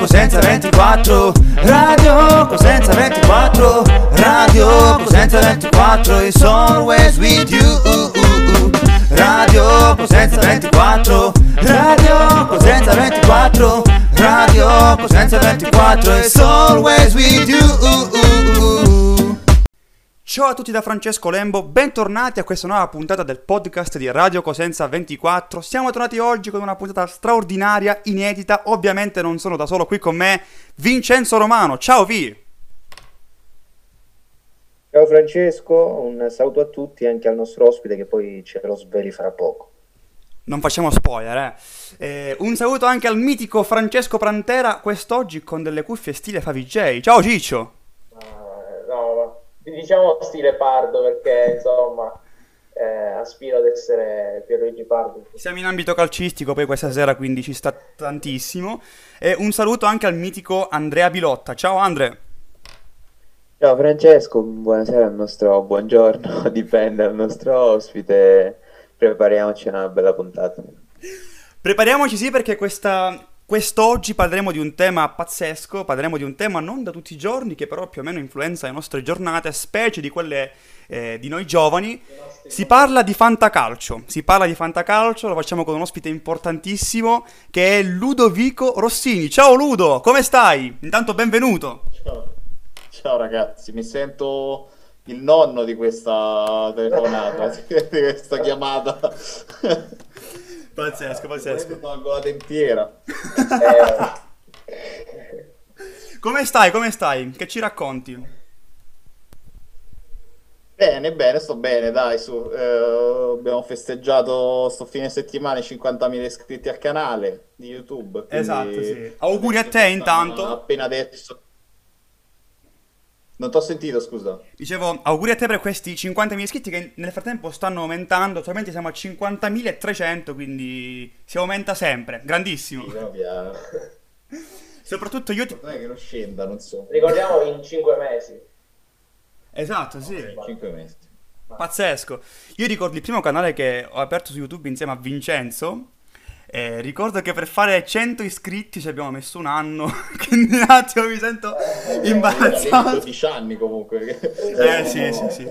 Cosenza 24 Radio Cosenza 24 Radio Cosenza 24 is always with you. Radio Cosenza 24 Radio Cosenza 24 Radio Cosenza 24 is always with you Ciao a tutti da Francesco Lembo, bentornati a questa nuova puntata del podcast di Radio Cosenza 24. Siamo tornati oggi con una puntata straordinaria, inedita. Ovviamente non sono da solo qui con me, Vincenzo Romano. Ciao Vi! Ciao Francesco, un saluto a tutti e anche al nostro ospite che poi ce lo sveli fra poco. Non facciamo spoiler, eh. eh un saluto anche al mitico Francesco Prantera, quest'oggi con delle cuffie stile Favij. Ciao Ciccio! Diciamo stile pardo perché insomma eh, aspiro ad essere Pierluigi Pardo. Siamo in ambito calcistico poi questa sera quindi ci sta tantissimo e un saluto anche al mitico Andrea Bilotta. Ciao Andre! Ciao Francesco, buonasera al nostro buongiorno, dipende dal nostro ospite, prepariamoci a una bella puntata. Prepariamoci sì perché questa, Quest'oggi parleremo di un tema pazzesco, parleremo di un tema non da tutti i giorni, che però più o meno influenza le nostre giornate, specie di quelle eh, di noi giovani. Si parla di fantacalcio, si parla di fantacalcio, lo facciamo con un ospite importantissimo che è Ludovico Rossini. Ciao Ludo, come stai? Intanto benvenuto. Ciao, Ciao ragazzi, mi sento il nonno di questa telefonata, di questa chiamata. Pazzesco, pazzesco. Tolgo la dentiera. come stai, come stai? Che ci racconti? Bene, bene, sto bene, dai, su. Eh, abbiamo festeggiato sto fine settimana i 50.000 iscritti al canale di YouTube. Esatto, sì. Auguri a te intanto. Appena adesso non ti ho sentito, scusa. Dicevo, auguri a te per questi 50.000 iscritti che nel frattempo stanno aumentando. Attualmente siamo a 50.300, quindi si aumenta sempre. Grandissimo. Sì, piano piano. Soprattutto io ti... Non è che non scenda, non so. Ricordiamo in 5 mesi. Esatto, sì. No, 5 mesi. Pazzesco. Io ricordo il primo canale che ho aperto su YouTube insieme a Vincenzo eh, ricordo che per fare 100 iscritti ci abbiamo messo un anno, quindi un attimo mi sento imbarazzato. 12 anni comunque. Eh sì, sì, sì.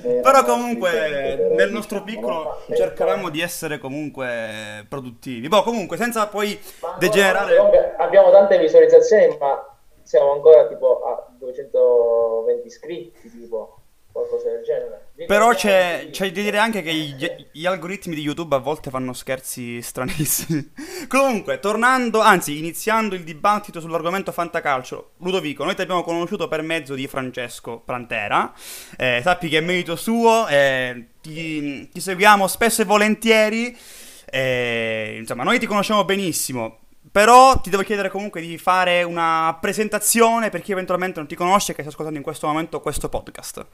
Però comunque nel nostro piccolo cercavamo di essere comunque produttivi. Boh, comunque senza poi degenerare... Abbiamo tante visualizzazioni, ma siamo ancora tipo a 220 iscritti, tipo qualcosa del genere. Però c'è, c'è da dire anche che gli, gli, algoritmi di YouTube a volte fanno scherzi stranissimi. Comunque, tornando, anzi, iniziando il dibattito sull'argomento fantacalcio, Ludovico, noi ti abbiamo conosciuto per mezzo di Francesco Plantera. Eh, sappi che è merito suo, eh, ti, ti, seguiamo spesso e volentieri. Eh, insomma, noi ti conosciamo benissimo. Però ti devo chiedere comunque di fare una presentazione per chi eventualmente non ti conosce e che sta ascoltando in questo momento questo podcast.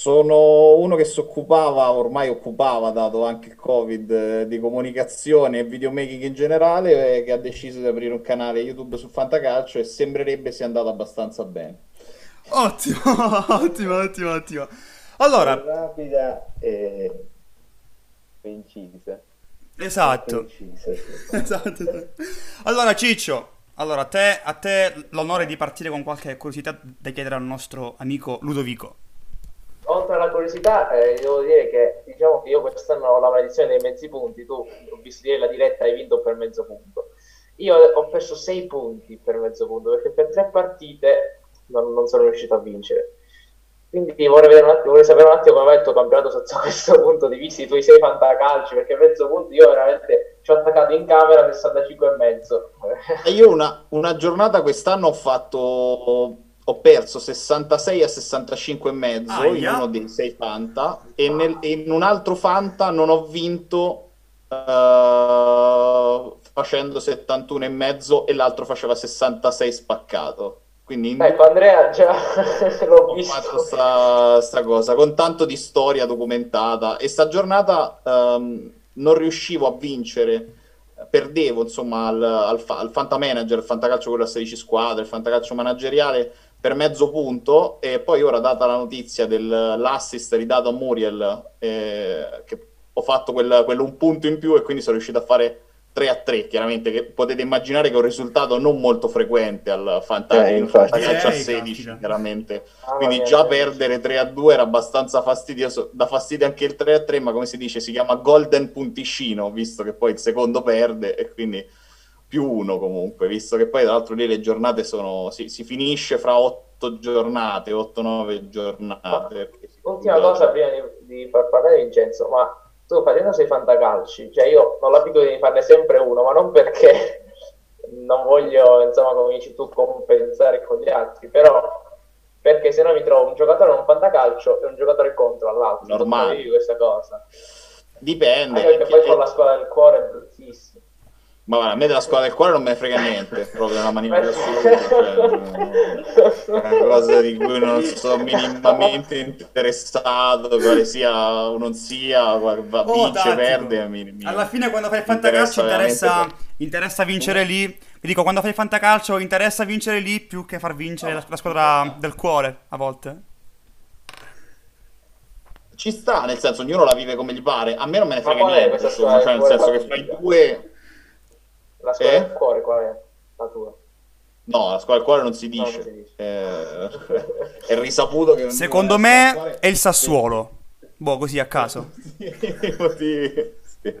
Sono uno che si occupava, ormai occupava, dato anche il Covid, eh, di comunicazione e videomaking in generale, eh, che ha deciso di aprire un canale YouTube su Fantacalcio e sembrerebbe sia andato abbastanza bene. Ottimo, ottimo, ottimo, ottimo. Allora... Rapida e incisa. Esatto. Incisa, esatto. Allora Ciccio, allora a te, a te l'onore di partire con qualche curiosità da chiedere al nostro amico Ludovico oltre alla curiosità, eh, devo dire che diciamo che io quest'anno ho la maledizione dei mezzi punti. Tu ho visto ieri la diretta, hai vinto per mezzo punto. Io ho perso 6 punti per mezzo punto perché per tre partite non, non sono riuscito a vincere. Quindi vorrei, attimo, vorrei sapere un attimo come va il tuo campionato sotto questo punto di vista, i tuoi sei fantacalci, perché mezzo punto io veramente ci ho attaccato in camera 65 e mezzo. Io una, una giornata quest'anno ho fatto ho perso 66 a 65 e mezzo Aia. in uno dei 6 Fanta e nel, in un altro Fanta non ho vinto uh, facendo 71 e mezzo e l'altro faceva 66 spaccato. Quindi in... Ecco Andrea già l'ho visto. Fatto sta, sta, cosa con tanto di storia documentata e sta giornata um, non riuscivo a vincere perdevo insomma al, al, al Fantamanager, il Fantacalcio quello a 16 squadre, il Fantacalcio manageriale per mezzo punto e poi ora data la notizia dell'assist ridato a Muriel eh, che ho fatto quel, quello un punto in più e quindi sono riuscito a fare 3 a 3, chiaramente che potete immaginare che è un risultato non molto frequente al fanta- Eh, fantacalcio a Eh, 16, caspita. chiaramente. Mamma Quindi già perdere 3 a 2 era abbastanza fastidioso, da fastidio anche il 3 a 3, ma come si dice, si chiama golden punticino, visto che poi il secondo perde e quindi più uno comunque, visto che poi tra l'altro lì le giornate sono, si, si finisce fra 8 giornate, 8-9 giornate. Ultima cosa prima di, di far parlare Vincenzo, ma tu facendo sei fantacalci, cioè io non l'abitudine di farne sempre uno, ma non perché non voglio, insomma, come dici tu, compensare con gli altri, però perché se no mi trovo un giocatore in un fantacalcio e un giocatore contro all'altro. Normale. Non questa cosa. Dipende. Anche perché poi con la squadra del cuore. Ma guarda, a me della squadra del cuore non me ne frega niente, proprio una maniera assoluta. Cioè, è una cosa di cui non sono minimamente interessato, quale sia o non sia, va, Oh, vince, tattico. perde. Mi, mi- Alla fine quando fai il fantacalcio interessa, veramente interessa vincere lì. Vi dico, quando fai il fantacalcio interessa vincere lì più che far vincere la, la squadra del cuore, a volte. Ci sta, nel senso, ognuno la vive come gli pare. A me non me ne frega niente, questa insomma, squadra cioè, nel senso che fai due... La squadra Eh? del cuore qual è? La tua. No, la squadra del cuore non si No, non dice. si dice. Eh, è risaputo che... Secondo me è il Sassuolo. Boh, così a caso. Motivi- sì.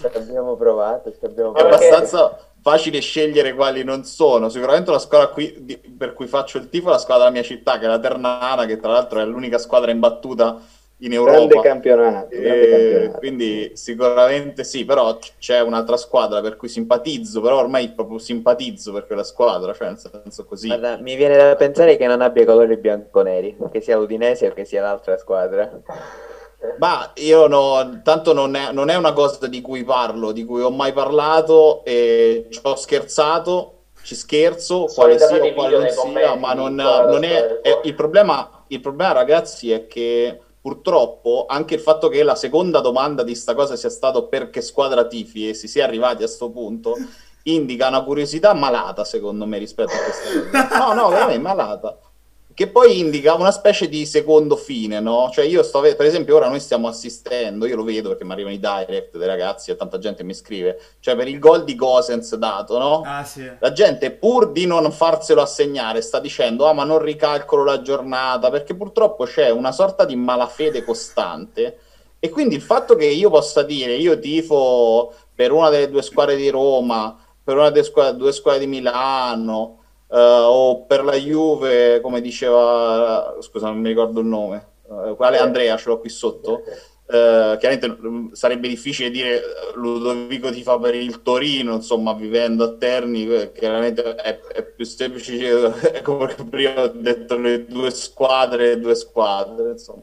Ci abbiamo provato, abbiamo È provato. perché- abbastanza facile scegliere quali non sono. Sicuramente la squadra qui, di- per cui faccio il tifo è la squadra della mia città, che è la Ternana, che tra l'altro è l'unica squadra imbattuta in Grande Europa. campionato, grande E campionato. quindi sicuramente sì, però c'è un'altra squadra per cui simpatizzo, però ormai proprio simpatizzo per quella squadra, cioè nel senso così. Guarda, mi viene da pensare che non abbia colori bianconeri, che sia l'Udinese o che sia l'altra squadra. Ma io no, tanto non è, non è una cosa di cui parlo, di cui ho mai parlato e ci ho scherzato, ci scherzo, quale sia o quale non sia, ma non, non è, è- il problema, il problema ragazzi è che purtroppo anche il fatto che la seconda domanda di sta cosa sia stato perché squadra tifi e si sia arrivati a sto punto indica una curiosità malata secondo me rispetto a questa cosa. No, no, veramente malata. Che poi indica una specie di secondo fine, no? Cioè io sto, per esempio, ora noi stiamo assistendo, io lo vedo perché mi arrivano i direct dei ragazzi e tanta gente mi scrive, cioè per il gol di Gosens dato, no? Ah, sì. La gente pur di non farselo assegnare sta dicendo ah ma non ricalcolo la giornata perché purtroppo c'è una sorta di malafede costante e quindi il fatto che io possa dire io tifo per una delle due squadre di Roma, per una delle squadre, due squadre di Milano eh, o per la Juve come diceva, scusa non mi ricordo il nome, eh, quale Andrea ce l'ho qui sotto. Eh, chiaramente mm, sarebbe difficile dire Ludovico ti fa per il Torino, insomma, vivendo a Terni, chiaramente è, è più semplice, come prima ho detto, le due squadre, le due squadre, insomma.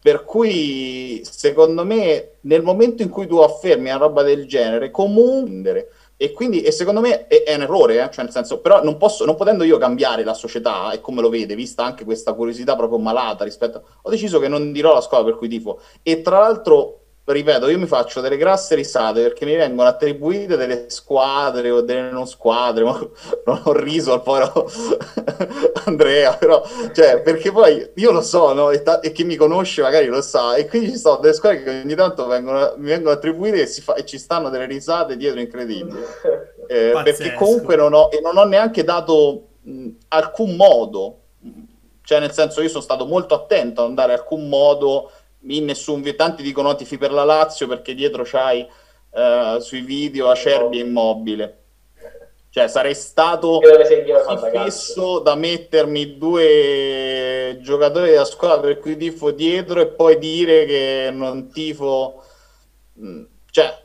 Per cui, secondo me, nel momento in cui tu affermi una roba del genere, comunque e quindi, e secondo me è, è un errore, eh, Cioè, nel senso, però non posso, non potendo io cambiare la società e come lo vede, vista anche questa curiosità proprio malata rispetto, ho deciso che non dirò la squadra per cui tifo. E tra l'altro, ripeto, io mi faccio delle grasse risate perché mi vengono attribuite delle squadre o delle non squadre, ma non ho riso al povero Andrea, però, cioè, perché poi io lo so, no? E, ta- e chi mi conosce magari lo sa, e quindi ci sono delle squadre che ogni tanto vengono, mi vengono attribuite e, fa- e ci stanno delle risate dietro incredibili. Eh, perché comunque non ho, e non ho neanche dato mh, alcun modo, cioè nel senso io sono stato molto attento a non dare alcun modo in nessun video, tanti dicono "Oh, tifi per la Lazio perché dietro c'hai eh, sui video Acerbi e Immobile. Cioè sarei stato fisso da mettermi due giocatori della squadra per cui tifo dietro e poi dire che non tifo mh, cioè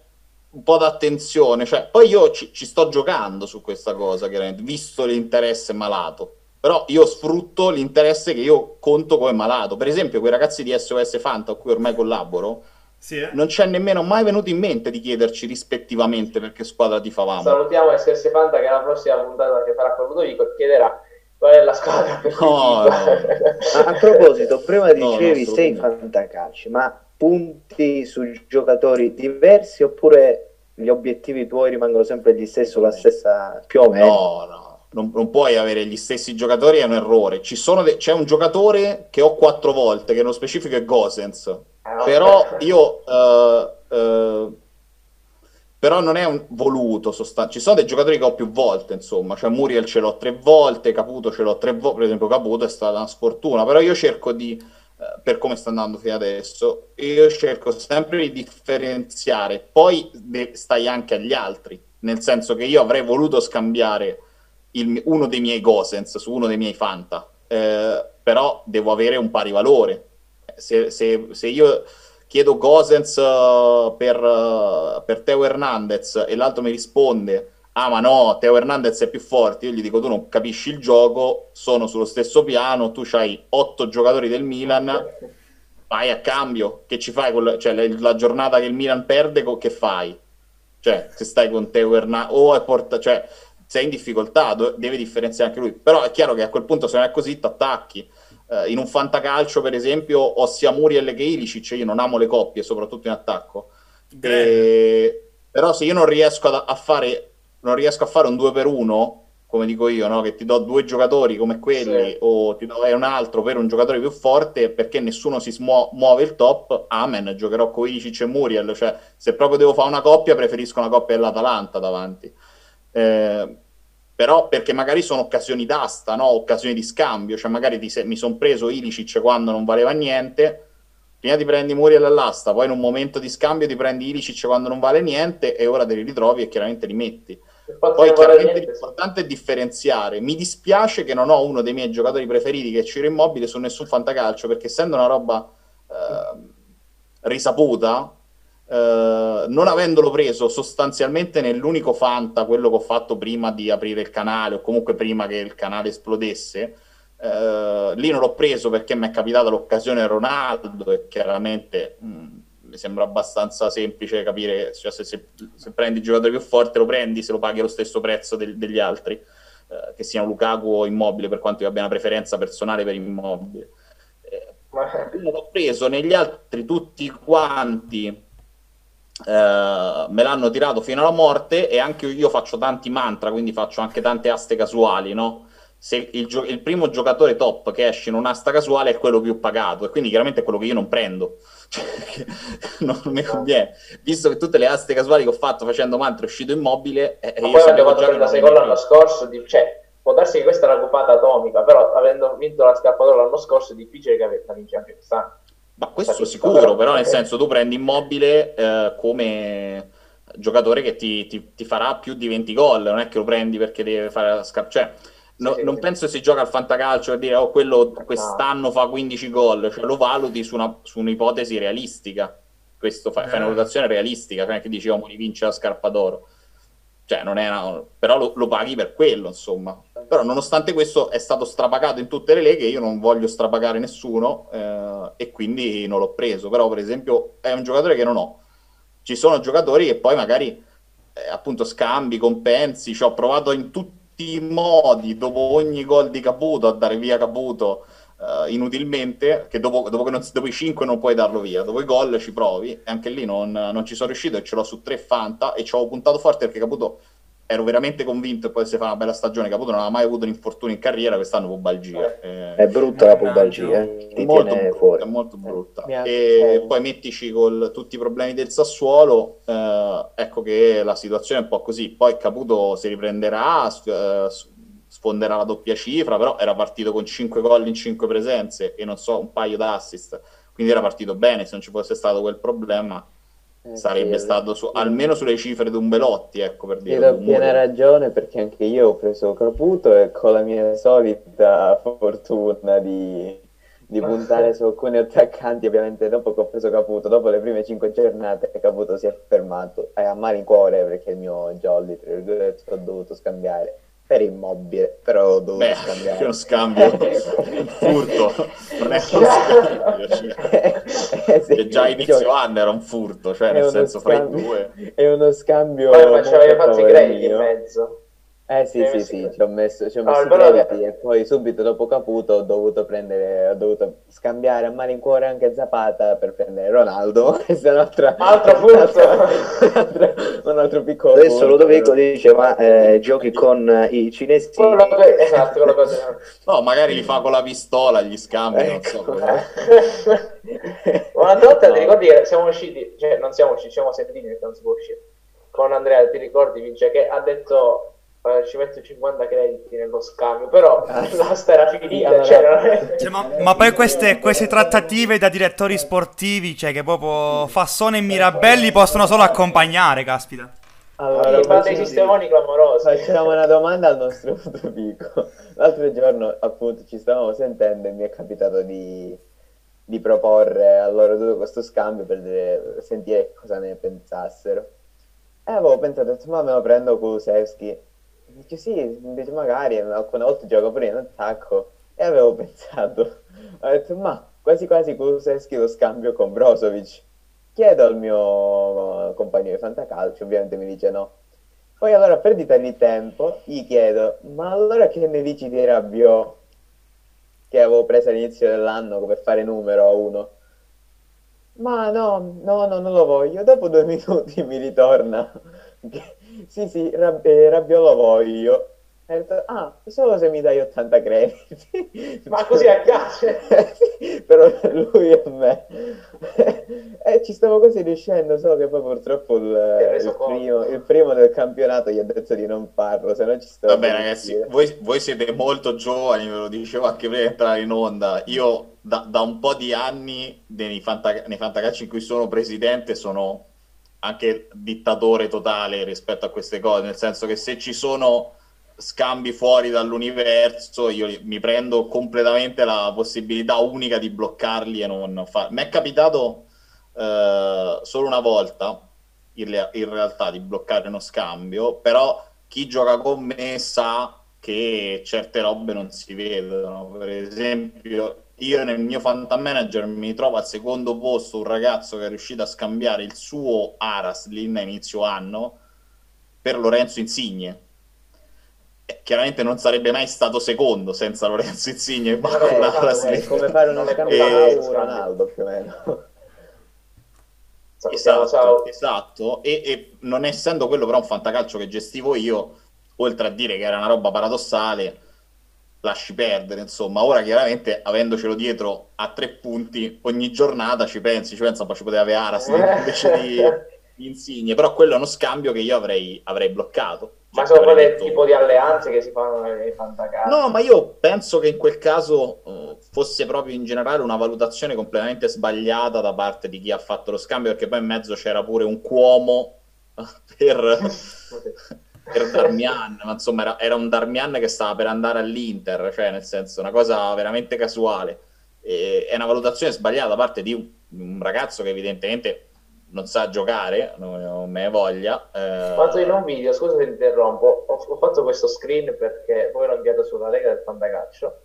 un po' d'attenzione. Cioè, poi io ci, ci sto giocando su questa cosa chiaramente visto l'interesse malato però io sfrutto l'interesse che io conto come malato per esempio quei ragazzi di SOS Fanta con cui ormai collaboro Sì, eh? non c'è nemmeno mai venuto in mente di chiederci rispettivamente perché squadra tifavamo Salutiamo SS Fanta che la prossima puntata che farà con Ludovico chiederà qual è la squadra per No, tifa. A, a proposito, prima No, dicevi no, sei fantacalci, ma punti su giocatori diversi oppure gli obiettivi tuoi rimangono sempre gli stessi, la stessa più o meno? No, no, non, non puoi avere gli stessi giocatori, è un errore. Ci sono de- c'è un giocatore che ho quattro volte, che nello specifico è Gosens. Ah. Però io, eh, eh, però non è un voluto sostan- ci sono dei giocatori che ho più volte insomma cioè Muriel ce l'ho tre volte Caputo ce l'ho tre volte per esempio Caputo è stata una sfortuna però io cerco di eh, per come sta andando fino adesso io cerco sempre di differenziare poi de- stai anche agli altri nel senso che io avrei voluto scambiare il- uno dei miei Gosens su uno dei miei Fanta eh, però devo avere un pari valore se, se, se io chiedo Gosens uh, per, uh, per Teo Hernandez e l'altro mi risponde ah ma no, Teo Hernandez è più forte, io gli dico tu non capisci il gioco, sono sullo stesso piano, tu hai otto giocatori del Milan, vai a cambio, che ci fai? Con, cioè, la, giornata che il Milan perde, che fai? Cioè, se stai con Teo Hernandez, o è porta, cioè, sei in difficoltà, deve differenziare anche lui, però è chiaro che a quel punto se non è così ti attacchi eh, in un fantacalcio, per esempio, ho sia Muriel che Ilicic, io non amo le coppie, soprattutto in attacco. E... Però se io non riesco a, a, fare non riesco a fare un 2 per 1 come dico io, no? che ti do due giocatori come quelli sì. o ti do un altro per un giocatore più forte perché nessuno si smuo- muove il top, amen, giocherò con Ilicic e Muriel, cioè se proprio devo fare una coppia preferisco una coppia dell'Atalanta davanti. Eh, però perché magari sono occasioni d'asta, no? occasioni di scambio, cioè magari se- mi sono preso Ilicic quando non valeva niente, prima ti prendi Muriel all'asta, poi in un momento di scambio ti prendi Ilicic quando non vale niente e ora te li ritrovi e chiaramente li metti. Poi chiaramente l'importante è differenziare. Mi dispiace che non ho uno dei miei giocatori preferiti che è Ciro Immobile su nessun fantacalcio, perché essendo una roba eh, risaputa, Uh, non avendolo preso sostanzialmente nell'unico Fanta, quello che ho fatto prima di aprire il canale o comunque prima che il canale esplodesse, uh, lì non l'ho preso perché mi è capitata l'occasione Ronaldo e chiaramente mh, mm, mi sembra abbastanza semplice capire cioè, se, se, se, prendi il giocatore più forte lo prendi se lo paghi lo stesso prezzo del, degli altri, uh, che siano Lukaku o Immobile per quanto io abbia una preferenza personale per Immobile. Eh, l'ho preso negli altri tutti quanti Uh, me l'hanno tirato fino alla morte e anche io faccio tanti mantra, quindi faccio anche tante aste casuali, no? Se il, gio- il, primo giocatore top che esce in un'asta casuale è quello più pagato e quindi chiaramente è quello che io non prendo. Cioè, non mi conviene. Visto che tutte le aste casuali che ho fatto facendo mantra è uscito immobile e io poi abbiamo fatto la seconda l'anno scorso, di... cioè può darsi che questa è una copata atomica, però avendo vinto la scarpatura l'anno scorso è difficile che la vinci anche quest'anno. Ma questo sicuro, però nel senso tu prendi Immobile eh, come giocatore che ti, ti, ti, farà più di 20 gol, non è che lo prendi perché deve fare la scarpa. Cioè, no, sì, non sì. penso si gioca al fantacalcio per dire oh, quello quest'anno no. fa 15 gol, cioè lo valuti su, una, su un'ipotesi realistica. Questo fa, eh. fai una valutazione realistica, cioè che dici oh, mi vince la scarpa d'oro. Cioè, non è però lo, lo, paghi per quello, insomma. Però nonostante questo è stato strapagato in tutte le leghe, io non voglio strapagare nessuno eh, e quindi non l'ho preso. Però, per esempio, è un giocatore che non ho. Ci sono giocatori che poi magari, eh, appunto, scambi, compensi. Ci ho provato in tutti i modi, dopo ogni gol di Caputo, a dare via Caputo uh, inutilmente, che dopo, dopo, che non, dopo, i 5 non puoi darlo via, dopo i gol ci provi, e anche lì non, non ci sono riuscito e ce l'ho su 3 Fanta e ci ho puntato forte perché Caputo ero veramente convinto che potesse fare una bella stagione. Caputo non aveva mai avuto un infortunio in carriera, quest'anno pubalgia. Eh, è brutta la pubalgia, eh. ti molto tiene brutta, fuori. È molto brutta. Eh, e poi mettici con tutti i problemi del Sassuolo, eh, ecco che la situazione è un po' così. Poi Caputo si riprenderà, eh, sfonderà la doppia cifra, però era partito con 5 gol in 5 presenze e non so, un paio d'assist, quindi era partito bene, se non ci fosse stato quel problema eh, sarebbe sì, stato su, almeno sulle cifre di un Belotti, ecco per dire. Hai piena ragione perché anche io ho preso Caputo e con la mia solita fortuna di, di puntare su alcuni attaccanti, ovviamente dopo che ho preso Caputo, dopo le prime 5 giornate Caputo si è fermato, è a malincuore perché il mio jolly, ho dovuto scambiare per immobile, però ho dovuto Beh, scambiare. uno scambio, furto, non è uno scambio, cioè. eh, sì, già inizio anno era un furto, cioè nel senso scambio, fra i due. È uno scambio... Poi ma ci avevi fatto i crediti in mezzo. Eh sì, sì, sì, ci ho messo, ci ho messo no, i crediti e poi subito dopo Caputo ho dovuto prendere, ho dovuto scambiare a malincuore anche Zapata per prendere Ronaldo. Questa è un'altra... Altro punto! un altro piccolo Adesso punto. Ludovico dice, ma eh, giochi con eh, i cinesi? Quello che... Esatto, quello che... No, magari li fa con la pistola, gli scambi, ecco. non so. Una volta no. ti ricordi che siamo usciti, cioè non siamo usciti, siamo sentiti perché non si può uscire con Andrea, ti ricordi, Vince, che ha detto ci metto 50 crediti nello scambio, però l'asta era finita, allora- cioè, Cioè, ma, ma poi queste, queste trattative da direttori sportivi, cioè che proprio Fassone e Mirabelli possono solo accompagnare, caspita. Allora, Sì, fate i facciamo- sistemoni clamorosi. Facciamo una domanda al nostro Ludovico. L'altro giorno, appunto, ci stavamo sentendo e mi è capitato di, di proporre a loro tutto questo scambio per sentire cosa ne pensassero. E avevo pensato, ho detto, ma me lo prendo Kulusevski. Dice sì, invece magari alcune volte gioco pure in attacco. E avevo pensato, ho detto, ma quasi quasi Kulusevski lo scambio con Brozovic. Chiedo al mio compagno di fantacalcio, ovviamente mi dice no. Poi allora per di tempo gli chiedo, ma allora che ne dici di Rabiot che avevo preso all'inizio dell'anno per fare numero a uno? Ma no, no, no, non lo voglio. Dopo due minuti mi ritorna. che- Sì, sì, Rab- eh, Rabiot lo voglio. E ho detto, ah, solo se mi dai 80 crediti. Ma così a caso? Sì, però lui e me. E ci stavo così riuscendo, solo che poi purtroppo il, il primo, il primo del campionato gli ha detto di non farlo, se no ci stavo Vabbè, ragazzi, voi, voi siete molto giovani, ve lo dicevo anche prima di entrare in onda. Io da, da un po' di anni nei, fanta- nei fantacalci in cui sono presidente sono anche dittatore totale rispetto a queste cose, nel senso che se ci sono scambi fuori dall'universo, io mi prendo completamente la possibilità unica di bloccarli e non fare. Mi è capitato eh, solo una volta, in, in realtà, di bloccare uno scambio, però chi gioca con me sa che certe robe non si vedono. Per esempio, io nel mio Fantamanager mi trovo al secondo posto un ragazzo che è riuscito a scambiare il suo Araslin a inizio anno per Lorenzo Insigne. E chiaramente non sarebbe mai stato secondo senza Lorenzo Insigne, ma Vabbè, con esatto, l'Araslin. È come fare è scambio Eh, con Ronaldo più o meno. Esatto, ciao. esatto. E, e non essendo quello però un fantacalcio che gestivo io, oltre a dire che era una roba paradossale, lasci perdere, insomma. Ora chiaramente, avendocelo dietro a tre punti, ogni giornata ci pensi, ci pensa, ma ci poteva avere Aras invece di, di Insigne, però quello è uno scambio che io avrei, avrei bloccato. Ma Cioè, sono avrei quelle detto- tipo di alleanze che si fanno nei fantacalci. No, ma io penso che in quel caso eh, fosse proprio in generale una valutazione completamente sbagliata da parte di chi ha fatto lo scambio, perché poi in mezzo c'era pure un Cuomo per, per Darmian, ma insomma era, era un Darmian che stava per andare all'Inter, cioè nel senso una cosa veramente casuale. E, è una valutazione sbagliata da parte di un, un ragazzo che evidentemente non sa giocare, non, non me ne voglia. eh, Ho fatto in un video, scusa se interrompo, ho, ho fatto questo screen perché poi l'ho inviato sulla Lega del Fantacalcio,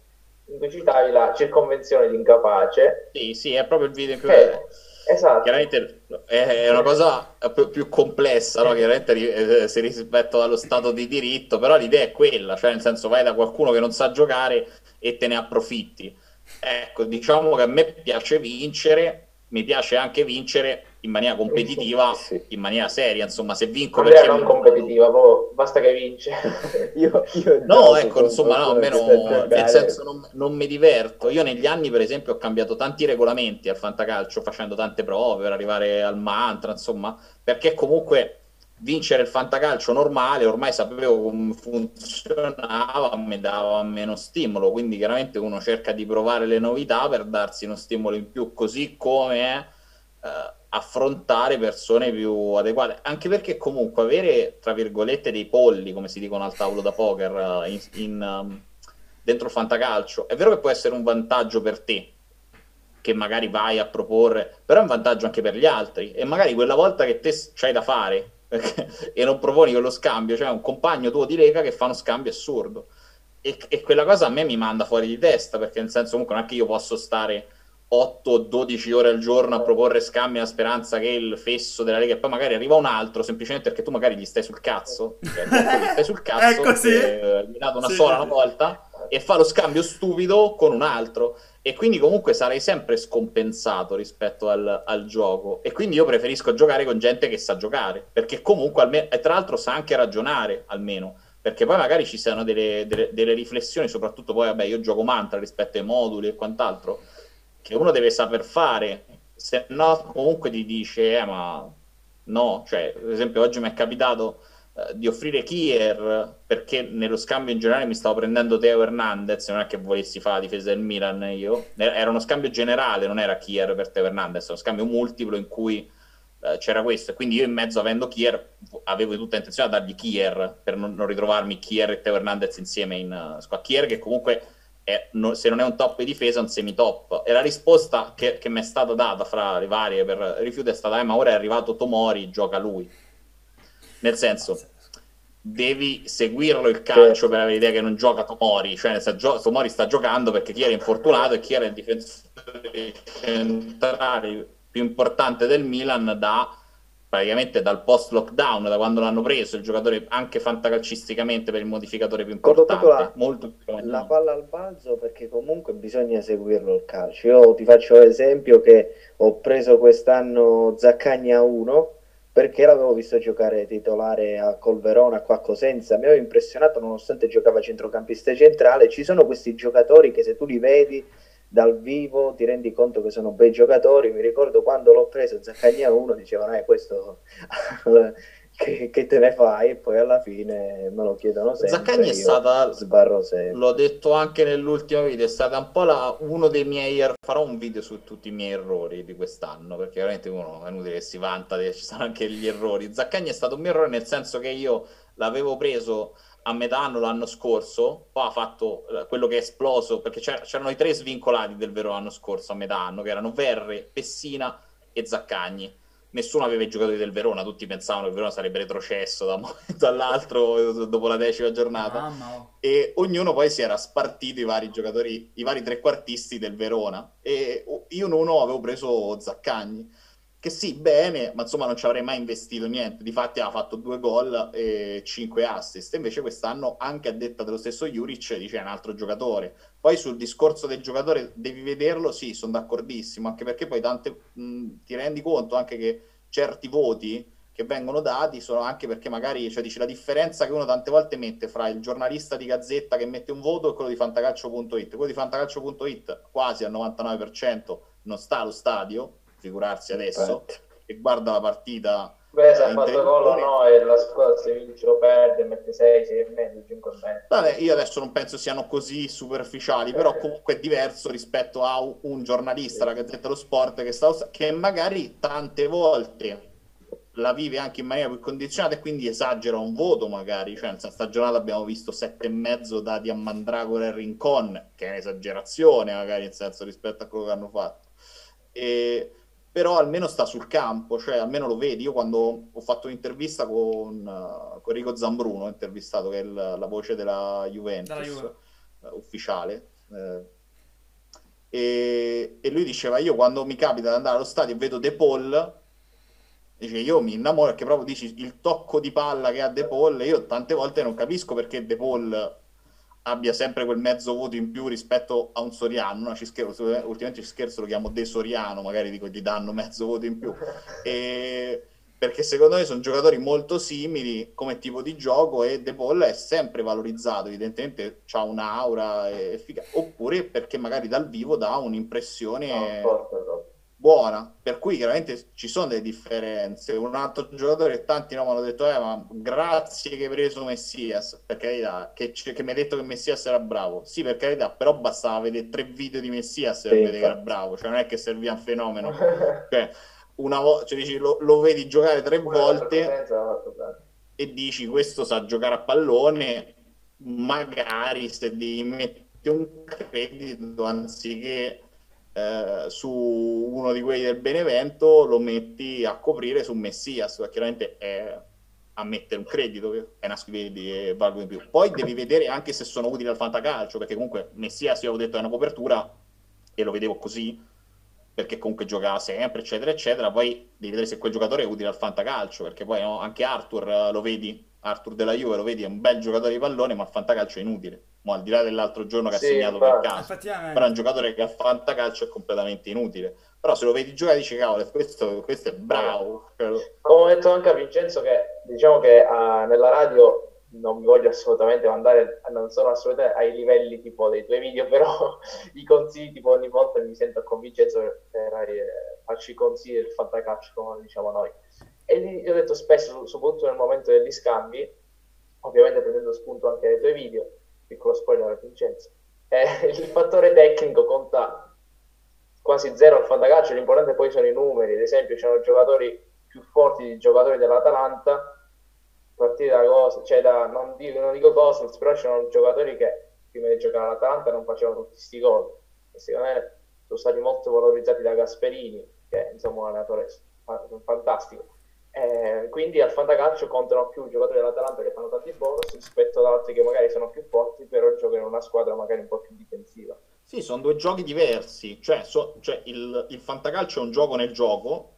in cui citavi la circonvenzione di incapace. Sì, sì, è proprio il video in cui... che- esatto. Chiaramente è è una cosa più, complessa, no? Chiaramente ri- eh, se rispetto allo stato di diritto, però l'idea è quella, cioè nel senso vai da qualcuno che non sa giocare e te ne approfitti. Ecco, diciamo che a me piace vincere, mi piace anche vincere in maniera competitiva, Sì. in maniera seria, insomma, se vinco perché non competitiva, proprio basta che vince. Io, io No, ecco, insomma, no, almeno nel senso non, non mi diverto. Io negli anni, per esempio, ho cambiato tanti regolamenti al fantacalcio, facendo tante prove per arrivare al mantra, insomma, perché comunque vincere il fantacalcio normale, ormai sapevo come funzionava, mi dava meno stimolo, quindi chiaramente uno cerca di provare le novità per darsi uno stimolo in più, così come eh, affrontare persone più adeguate, anche perché comunque avere, tra virgolette, dei polli, come si dicono al tavolo da poker, eh, in, in, um, dentro il fantacalcio, è vero che può essere un vantaggio per te, che magari vai a proporre, però è un vantaggio anche per gli altri, e magari quella volta che te c'hai da fare e non proponi quello scambio, cioè un compagno tuo di Lega che fa uno scambio assurdo. E, e quella cosa a me mi manda fuori di testa, perché nel senso comunque non è che io posso stare 8-12 ore al giorno a proporre scambi a speranza che il fesso della Lega e poi magari arriva un altro semplicemente perché tu magari gli stai sul cazzo, cioè, gli stai sul cazzo, Ecco, sì. eh, gli hai dato una Sì, sola sì, una volta e fa lo scambio stupido con un altro. E quindi comunque sarei sempre scompensato rispetto al, al gioco. E quindi io preferisco giocare con gente che sa giocare perché comunque almeno, e tra l'altro sa anche ragionare almeno. Perché poi magari ci siano delle, delle- delle riflessioni soprattutto poi vabbè io gioco mantra rispetto ai moduli e quant'altro che uno deve saper fare se no comunque ti dice eh ma no, cioè, per esempio oggi mi è capitato eh, di offrire Kier perché nello scambio in generale mi stavo prendendo Teo Hernandez, non è che volessi fare la difesa del Milan io, era uno scambio generale, non era Kier per Teo Hernandez, era uno scambio multiplo in cui eh, c'era questo, quindi io in mezzo avendo Kier avevo tutta intenzione di dargli Kier per non, non ritrovarmi Kier e Teo Hernandez insieme in uh, squadra. Kier che comunque è, no, se non è un top di difesa è un semi-top. E la risposta che, che mi è stata data fra le varie per rifiuto è stata, eh, ma ora è arrivato Tomori, gioca lui. Nel senso, devi seguirlo il calcio per avere l'idea che non gioca Tomori, cioè senso, Tomori sta giocando perché chi era infortunato e chi era il difensore centrale più importante del Milan da praticamente dal post lockdown, da quando l'hanno preso, il giocatore anche fantacalcisticamente per il modificatore più importante. La, molto più la palla al balzo perché comunque bisogna seguirlo il calcio. Io ti faccio l'esempio che ho preso quest'anno Zaccagna 1 perché l'avevo visto giocare titolare a Colverona, qua a Cosenza, mi aveva impressionato nonostante giocava centrocampista centrale. Ci sono questi giocatori che se tu li vedi dal vivo ti rendi conto che sono bei giocatori. Mi ricordo quando l'ho preso Zaccagna 1, dicevano, eh, questo che, che, te ne fai? E poi alla fine me lo chiedono sempre. Zaccagni è stata, sbarro sempre. l'ho detto anche nell'ultimo video, è stata un po' la, uno dei miei, er-, farò un video su tutti i miei errori di quest'anno, perché veramente uno è inutile che si vanta, ci sono anche gli errori. Zaccagni è stato un mio errore nel senso che io l'avevo preso a metà anno l'anno scorso, poi ha fatto eh, quello che è esploso, perché c'erano i tre svincolati del vero anno scorso a metà anno, che erano Verre, Pessina e Zaccagni. Nessuno aveva i giocatori del Verona, tutti pensavano che il Verona sarebbe retrocesso da un momento all'altro dopo la decima giornata. Ah, no. E ognuno poi si era spartito i vari giocatori, i vari trequartisti del Verona. E io non avevo preso Zaccagni che sì, bene, ma insomma non ci avrei mai investito niente. Difatti ha fatto due gol e cinque assist. Invece quest'anno, anche a detta dello stesso Juric, dice è un altro giocatore. Poi sul discorso del giocatore devi vederlo, sì, sono d'accordissimo, anche perché poi tante, mh, ti rendi conto anche che certi voti che vengono dati sono anche perché magari, cioè dici la differenza che uno tante volte mette fra il giornalista di Gazzetta che mette un voto e quello di fantacalcio.it. Quello di fantacalcio.it quasi al 99% non sta allo stadio, figurarsi adesso, e guarda la partita. Beh, se ha fatto gol o no, e la squadra se vince o perde, mette 6, 6 e mezzo, 5 e mezzo. Vabbè, io adesso non penso siano così superficiali, eh. però comunque è diverso rispetto a un giornalista, la Gazzetta dello Sport, che, sta, che magari tante volte la vive anche in maniera più condizionata e quindi esagera un voto magari, cioè nella stagionata abbiamo visto sette e mezzo dati a Mandragora e Rincon, che è un'esagerazione magari nel senso rispetto a quello che hanno fatto. E però almeno sta sul campo, cioè almeno lo vedi. Io quando ho fatto un'intervista con, uh, con Enrico Zambruno, intervistato che è il, la voce della Juventus Juve. uh, ufficiale, eh, e, e, lui diceva io quando mi capita di andare allo stadio e vedo De Paul, dice io mi innamoro perché proprio dici il tocco di palla che ha De Paul, io tante volte non capisco perché De Paul abbia sempre quel mezzo voto in più rispetto a un Soriano. No? Ci scherzo, ultimamente ci scherzo, lo chiamo De Soriano, magari dico gli danno mezzo voto in più. E, perché secondo me sono giocatori molto simili come tipo di gioco e De Paul è sempre valorizzato, evidentemente ha un'aura efficace, oppure perché magari dal vivo dà un'impressione... No, forte, buona, per cui chiaramente ci sono delle differenze. Un altro giocatore che tanti no, mi hanno detto, eh, ma grazie che hai preso Messias, per carità, che, che mi hai detto che Messias era bravo. Sì, per carità, però bastava vedere tre video di Messias per sì, vedere che era bravo, cioè non è che serviva un fenomeno. cioè, una vo- cioè, dici, lo, lo, vedi giocare tre una volte e dici questo sa giocare a pallone, magari se gli metti un credito anziché eh, su uno di quelli del Benevento lo metti a coprire su Messias, chiaramente è a mettere un credito è una scrivedi e valgono di più. Poi devi vedere anche se sono utili al fantacalcio, perché comunque Messias io avevo detto è una copertura e lo vedevo così, perché comunque giocava sempre, eccetera, eccetera. Poi devi vedere se quel giocatore è utile al fantacalcio, perché poi no, anche Arthur eh, lo vedi, Arthur della Juve lo vedi, è un bel giocatore di pallone, ma al fantacalcio è inutile mo, al di là dell'altro giorno che sì, ha segnato per caso, però è un giocatore che a fantacalcio è completamente inutile. Però se lo vedi giocare dici cavolo, questo, questo è bravo. Come ho detto anche a Vincenzo che diciamo che uh, nella radio non mi voglio assolutamente mandare, non sono assolutamente ai livelli tipo dei tuoi video, però i consigli tipo ogni volta mi sento con Vincenzo per eh, farci consigli del fantacalcio come diciamo noi. E gli ho detto spesso, soprattutto nel momento degli scambi, ovviamente prendendo spunto anche dai tuoi video, piccolo spoiler a Vincenzo, eh, il fattore tecnico conta quasi zero al fantacalcio, l'importante poi sono i numeri, ad esempio c'erano giocatori più forti di giocatori dell'Atalanta, partire da cosa, cioè da, non dico, non dico Cosens, però c'erano giocatori che prima di giocare all'Atalanta non facevano tutti questi gol, e secondo me sono stati molto valorizzati da Gasperini, che è insomma un allenatore fantastico. Eh, quindi al fantacalcio contano più i giocatori dell'Atalanta che fanno tanti bonus rispetto ad altri che magari sono più forti, però giocano in una squadra magari un po' più difensiva. Sì, sono due giochi diversi, cioè, so, cioè il, il, fantacalcio è un gioco nel gioco,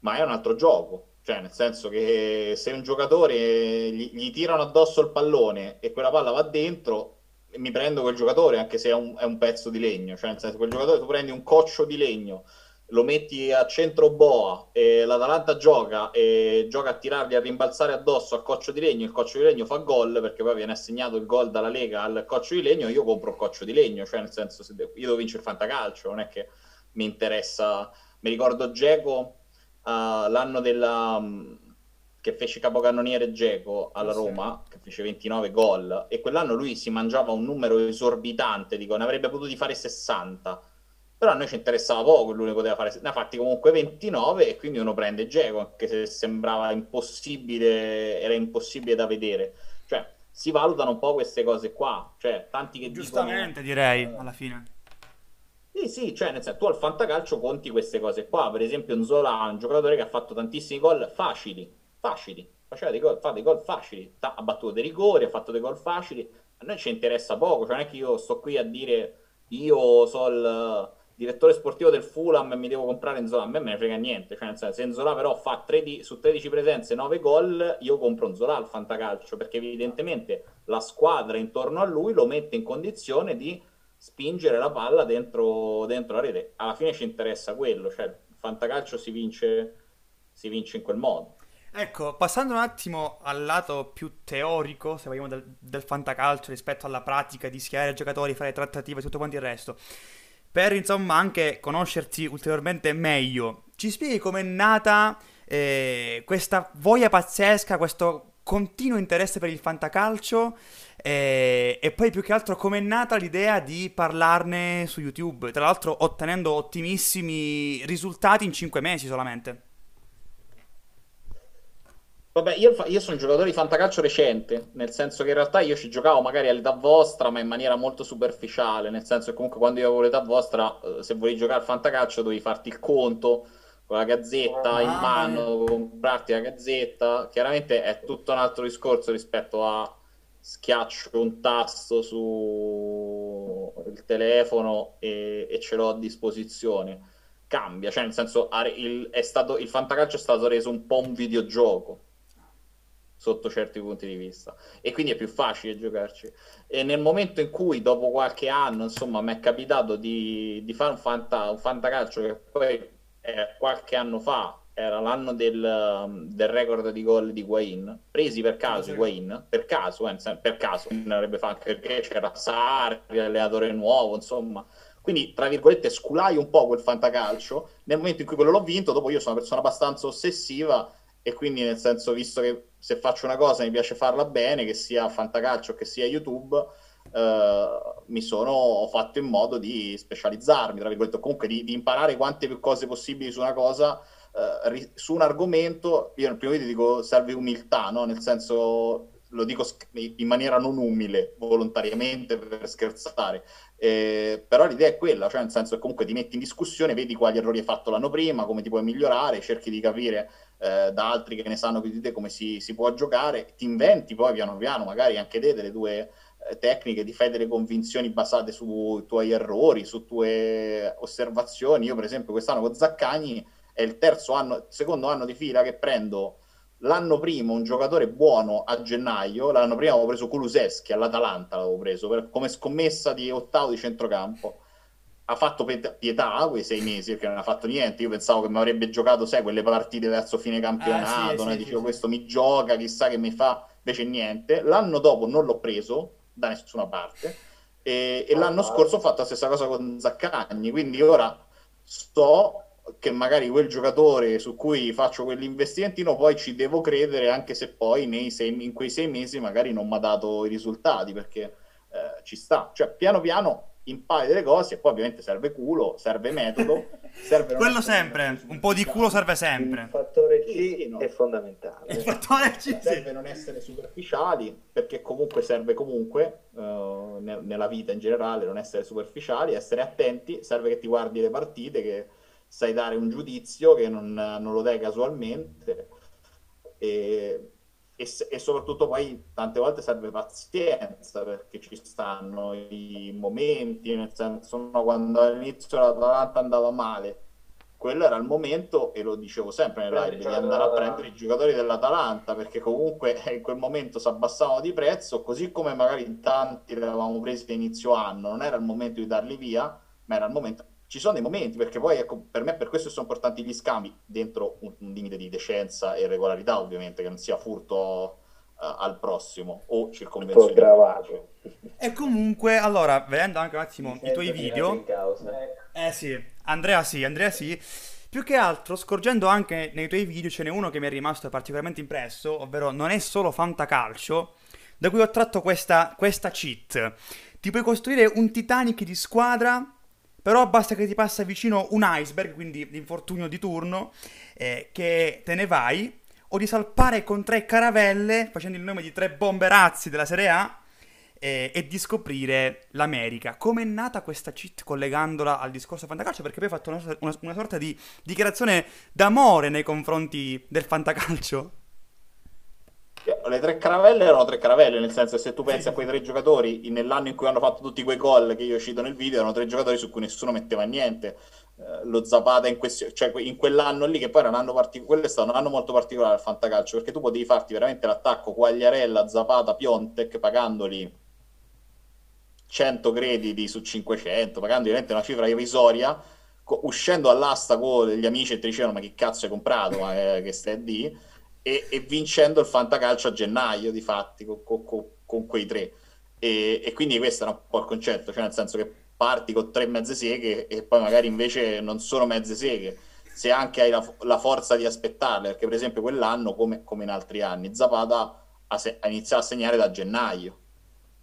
ma è un altro gioco, cioè nel senso che se un giocatore gli, gli tirano addosso il pallone e quella palla va dentro, mi prendo quel giocatore anche se è un, è un pezzo di legno, cioè nel senso quel giocatore tu prendi un coccio di legno lo metti a centro boa e l'Atalanta gioca e gioca a tirarli a rimbalzare addosso al coccio di legno, il coccio di legno fa gol perché poi viene assegnato il gol dalla Lega al coccio di legno, io compro il coccio di legno, cioè nel senso se io devo vincere il fantacalcio, non è che mi interessa. Mi ricordo Geco uh, l'anno della che fece capocannoniere Geco alla Roma, che fece 29 gol e quell'anno lui si mangiava un numero esorbitante, dico, ne avrebbe potuti fare 60 però a noi ci interessava poco, lui ne poteva fare, ne ha fatti comunque 29 e quindi uno prende Geco, anche se sembrava impossibile, era impossibile da vedere. Cioè, si valutano un po' queste cose qua, cioè, tanti che Giustamente dicono, direi, alla fine. Sì, sì, cioè, nel senso, tu al fantacalcio conti queste cose qua, per esempio Nzola, un giocatore che ha fatto tantissimi gol facili, facili, faceva dei gol, fa dei gol facili, ha battuto dei rigori, ha fatto dei gol facili, a noi ci interessa poco, cioè non è che io sto qui a dire io so il direttore sportivo del Fulham e mi devo comprare Nzola, a me me ne frega niente, cioè senso, se Nzola però fa 13, su 13 presenze 9 gol, io compro Nzola al fantacalcio, perché evidentemente la squadra intorno a lui lo mette in condizione di spingere la palla dentro, dentro la rete. Alla fine ci interessa quello, cioè il fantacalcio si vince, si vince in quel modo. Ecco, passando un attimo al lato più teorico, se vogliamo, del, del fantacalcio rispetto alla pratica di schierare i giocatori, fare trattative e tutto quanto il resto per insomma anche conoscerti ulteriormente meglio. Ci spieghi com'è nata eh, questa voglia pazzesca, questo continuo interesse per il fantacalcio eh, e poi più che altro com'è nata l'idea di parlarne su YouTube, tra l'altro ottenendo ottimissimi risultati in 5 mesi solamente. Vabbè, io, io, sono un giocatore di fantacalcio recente, nel senso che in realtà io ci giocavo magari all'età vostra, ma in maniera molto superficiale, nel senso che comunque quando io avevo l'età vostra, eh, se volevi giocare al fantacalcio dovevi farti il conto con la gazzetta oh, in mano, comprarti la gazzetta. Chiaramente è tutto un altro discorso rispetto a schiaccio un tasto sul telefono e, e ce l'ho a disposizione. Cambia, cioè nel senso il, stato, il fantacalcio è stato reso un po' un videogioco sotto certi punti di vista. E quindi è più facile giocarci. E nel momento in cui dopo qualche anno insomma mi è capitato di, di fare un, fanta, un fantacalcio che poi eh, qualche anno fa era l'anno del, del record di gol di Guain presi per caso Guain per caso, eh, per caso non avrebbe fatto perché c'era Sarri allenatore nuovo insomma. Quindi tra virgolette sculai un po' quel fantacalcio. Nel momento in cui quello l'ho vinto dopo io sono una persona abbastanza ossessiva e quindi nel senso visto che se faccio una cosa mi piace farla bene che sia fantacalcio che sia youtube eh, mi sono fatto in modo di specializzarmi tra virgolette comunque di, di imparare quante più cose possibili su una cosa eh, ri- su un argomento io nel primo video dico serve umiltà no? nel senso lo dico in maniera non umile volontariamente per scherzare eh, però l'idea è quella cioè nel senso che comunque ti metti in discussione vedi quali errori hai fatto l'anno prima come ti puoi migliorare cerchi di capire eh, da altri che ne sanno più di te come si, si, può giocare, ti inventi poi piano piano, magari anche te, delle tue eh, tecniche, ti fai delle convinzioni basate sui tuoi errori, su tue osservazioni. Io, per esempio, quest'anno con Zaccagni è il terzo anno, secondo anno di fila che prendo l'anno prima un giocatore buono a gennaio, l'anno prima avevo preso Kuluseschi all'Atalanta, l'avevo preso per, come scommessa di ottavo di centrocampo ha fatto pietà quei sei mesi perché non ha fatto niente. Io pensavo che mi avrebbe giocato, sai, quelle partite verso fine campionato. Ah, sì, sì, dicevo, sì, questo mi gioca, chissà che mi fa. Invece niente. L'anno dopo non l'ho preso da nessuna parte. E, e l'anno scorso ho fatto la stessa cosa con Zaccagni. Quindi ora sto che magari quel giocatore su cui faccio quell'investimentino poi ci devo credere anche se poi nei sei, in quei sei mesi magari non mi ha dato i risultati perché eh, ci sta. Cioè, piano piano impari delle cose e poi ovviamente serve culo, serve metodo. serve Quello sempre, un po' di culo serve Il sempre. fattore C Sì, sì, no. è fondamentale. Il fattore C, sì. serve non essere superficiali perché comunque serve comunque eh, ne- nella vita in generale non essere superficiali essere attenti serve che ti guardi le partite che sai dare un giudizio che non, non lo dai casualmente e, e e soprattutto poi tante volte serve pazienza perché ci stanno i momenti nel senso no, quando all'inizio l'Atalanta andava male quello era il momento, e lo dicevo sempre nel live, di andare a dell'Atalanta. prendere i giocatori dell'Atalanta perché comunque eh, in quel momento si abbassavano di prezzo, così come magari in tanti li avevamo presi a inizio anno, non era il momento di darli via, ma era il momento. Ci sono dei momenti perché poi ecco, per me per questo sono importanti gli scambi dentro un, un limite di decenza e regolarità, ovviamente, che non sia furto eh, al prossimo o circonvenzione. gravato. E comunque, allora, vedendo anche un attimo Mi i tuoi video... Eh sì, Andrea sì, Andrea sì. Più che altro, scorgendo anche nei tuoi video, ce n'è uno che mi è rimasto particolarmente impresso, ovvero non è solo fantacalcio, da cui ho tratto questa, questa cheat. Ti puoi costruire un Titanic di squadra, però basta che ti passa vicino un iceberg, quindi l'infortunio di turno, eh, che te ne vai, o di salpare con tre caravelle, facendo il nome di tre bomberazzi della Serie A, eh, e di scoprire l'America. Come è nata questa cheat collegandola al discorso fantacalcio? Perché poi hai fatto una, una- una sorta di dichiarazione d'amore nei confronti del fantacalcio. Le tre caravelle erano tre caravelle, nel senso che se tu pensi a quei tre giocatori nell'anno in cui hanno fatto tutti quei gol che io cito nel video, erano tre giocatori su cui nessuno metteva niente. Eh, lo Zapata in questione, cioè in quell'anno lì, che poi era un anno particolare, quello è stato un anno molto particolare al fantacalcio, perché tu potevi farti veramente l'attacco Quagliarella, Zapata, Piontek, pagandoli 100 crediti su 500, pagando veramente una cifra irrisoria, co- uscendo all'asta con gli amici e ti dicevano ma che cazzo hai comprato, ma eh, che stai lì? E, e vincendo il fantacalcio a gennaio, di fatti, con, con- con- quei tre. E, e quindi questo era un po' il concetto, cioè nel senso che parti con tre mezze seghe e poi magari invece non sono mezze seghe, se anche hai la, la forza di aspettarle, perché per esempio quell'anno, come, come in altri anni, Zapata ha, se- ha iniziato a segnare da gennaio,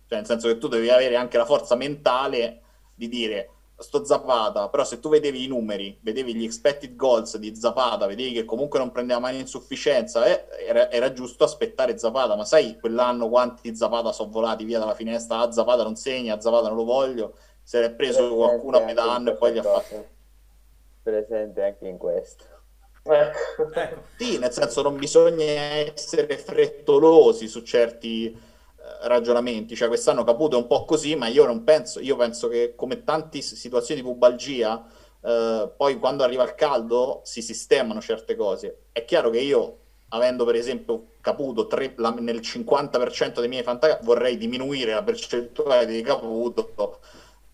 cioè nel senso che tu devi avere anche la forza mentale di dire sto Zapata, però se tu vedevi i numeri, vedevi gli expected goals di Zapata, vedevi che comunque non prendeva mai in insufficienza, eh, era, era giusto aspettare Zapata, ma sai quell'anno quanti Zapata sono volati via dalla finestra, ah Zapata non segna, Zapata non lo voglio, se l'è preso qualcuno a Presente metà anno e poi gli ha fatto... Presente anche in questo. Ecco. Sì, nel senso non bisogna essere frettolosi su certi ragionamenti, cioè quest'anno Caputo è un po' così, ma io non penso, io penso che come tante situazioni di pubalgia, eh, poi quando arriva il caldo si sistemano certe cose. È chiaro che io, avendo per esempio Caputo tre- la- nel 50% dei miei fantacalci, vorrei diminuire la percentuale di Caputo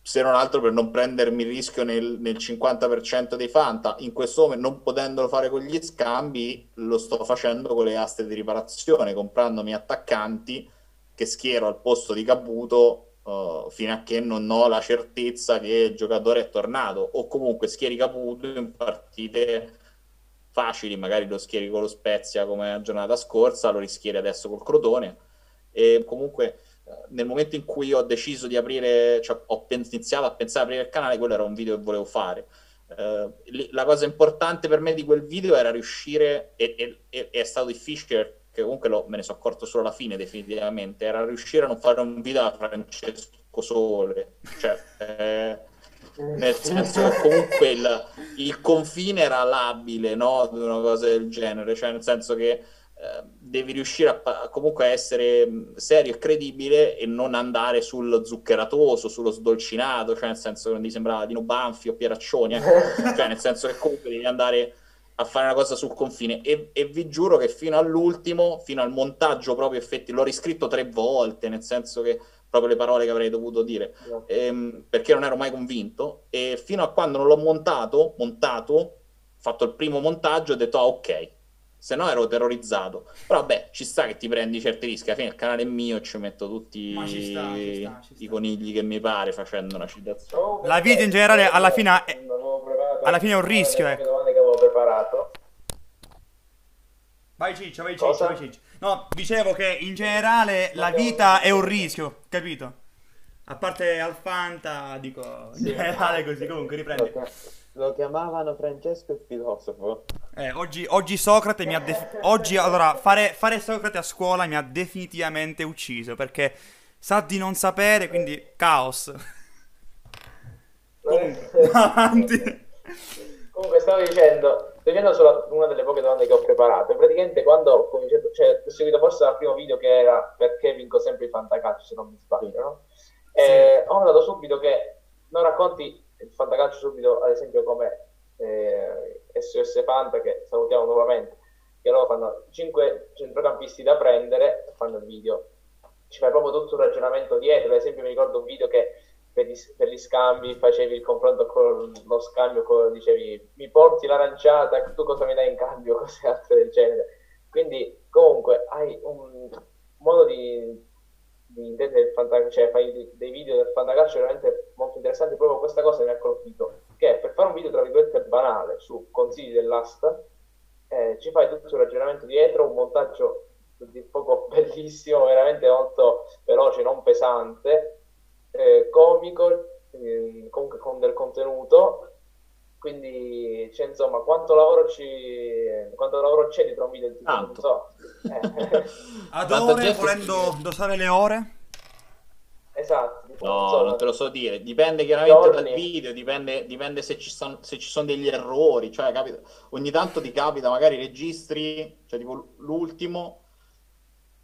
se non altro per non prendermi il rischio nel, nel 50% dei Fanta. In questo momento, non potendolo fare con gli scambi, lo sto facendo con le aste di riparazione, comprandomi attaccanti che schiero al posto di Caputo eh, fino a che non ho la certezza che il giocatore è tornato, o comunque schieri Caputo in partite facili, magari lo schieri con lo Spezia come la giornata scorsa, lo rischieri adesso col Crotone. E comunque eh, nel momento in cui ho deciso di aprire, cioè ho pen- iniziato a pensare di aprire il canale, quello era un video che volevo fare. Eh, la cosa importante per me di quel video era riuscire, e, e- e- è stato difficile, che comunque lo- me ne sono accorto solo alla fine definitivamente, era riuscire a non fare un video a Francesco Sole, cioè, eh, nel senso che comunque il, il confine era labile, no? Di una cosa del genere, cioè nel senso che eh, devi riuscire a, comunque a essere mh, serio e credibile e non andare sul zuccheratoso, sullo sdolcinato, cioè nel senso che non ti sembrava Dino Banfi o Pieraccioni, ecco. cioè nel senso che comunque devi andare a fare una cosa sul confine e, e vi giuro che fino all'ultimo, fino al montaggio proprio effetti, l'ho riscritto tre volte, nel senso che proprio le parole che avrei dovuto dire, ehm, perché non ero mai convinto e fino a quando non l'ho montato, montato, fatto il primo montaggio, ho detto ah ok, se no ero terrorizzato. Però vabbè, ci sta che ti prendi certi rischi, alla fine il canale è mio e ci metto tutti ci sta, ci sta, ci sta. i conigli che mi pare facendo una citazione. Oh, La vita in generale alla fine è- alla fine è un rischio, ecco. domande preparato. Vai Ciccio, vai Cosa? Ciccio, vai Ciccio. No, dicevo che in generale la vita è un rischio, capito? A parte al Fanta, dico, in Sì. generale così, comunque riprendi. lo chiamavano Francesco il filosofo. Eh, oggi, oggi Socrate mi ha def- oggi allora fare, fare Socrate a scuola mi ha definitivamente ucciso perché sa di non sapere, quindi caos. Comunque, avanti. Comunque stavo dicendo, dicendo solo una delle poche domande che ho preparato. Praticamente quando ho cominciato, cioè ho seguito forse dal primo video che era perché vinco sempre il fantacalcio, se non mi sbaglio, no? E ho notato subito che non racconti il fantacalcio subito, ad esempio, come eh, SOS Fanta, che salutiamo nuovamente, che loro fanno 5 centrocampisti da prendere fanno il video. Ci fai proprio tutto un ragionamento dietro. Ad esempio, mi ricordo un video che per gli, per gli scambi facevi il confronto con lo scambio, con, dicevi mi porti l'aranciata, tu cosa mi dai in cambio, cose altre del genere. Quindi, comunque, hai un modo di, di intendere il fantacalcio, cioè fai dei- video del fantacalcio veramente molto interessanti. Proprio questa cosa mi ha colpito, che per fare un video tra virgolette banale su consigli dell'asta, eh, ci fai tutto un ragionamento dietro, un montaggio di poco bellissimo, veramente molto veloce, non pesante, eh, comico, eh, comunque con del contenuto. Quindi, c'è, insomma, quanto lavoro ci quanto lavoro c'è dietro un video tipo, non Tanto. so. Eh, Ad ore, volendo dosare le ore? esatto, tipo, No, so, non te lo so dire, dipende chiaramente Giorni. dal video, dipende, dipende se, ci son- se ci sono degli errori, cioè capita, ogni tanto ti capita, magari registri, cioè tipo l'ultimo,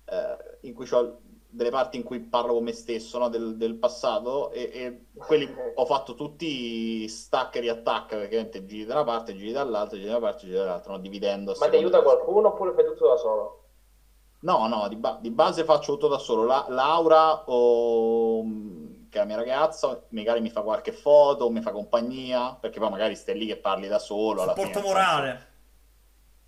eh, in cui ho delle parti in cui parlo con me stesso, no, del, del passato, e, e quelli ho fatto tutti stack e riattack, perché ovviamente giri da una parte, giri dall'altra, giri da una parte, giri dall'altra, no, dividendo. Ma ti aiuta qualcuno oppure fai tutto da solo? No, no, di, ba- di base faccio tutto da solo. La- Laura, o, che è la mia ragazza, magari mi fa qualche foto, mi fa compagnia, perché poi magari stai lì che parli da solo. alla Supporto fine, nel senso- morale.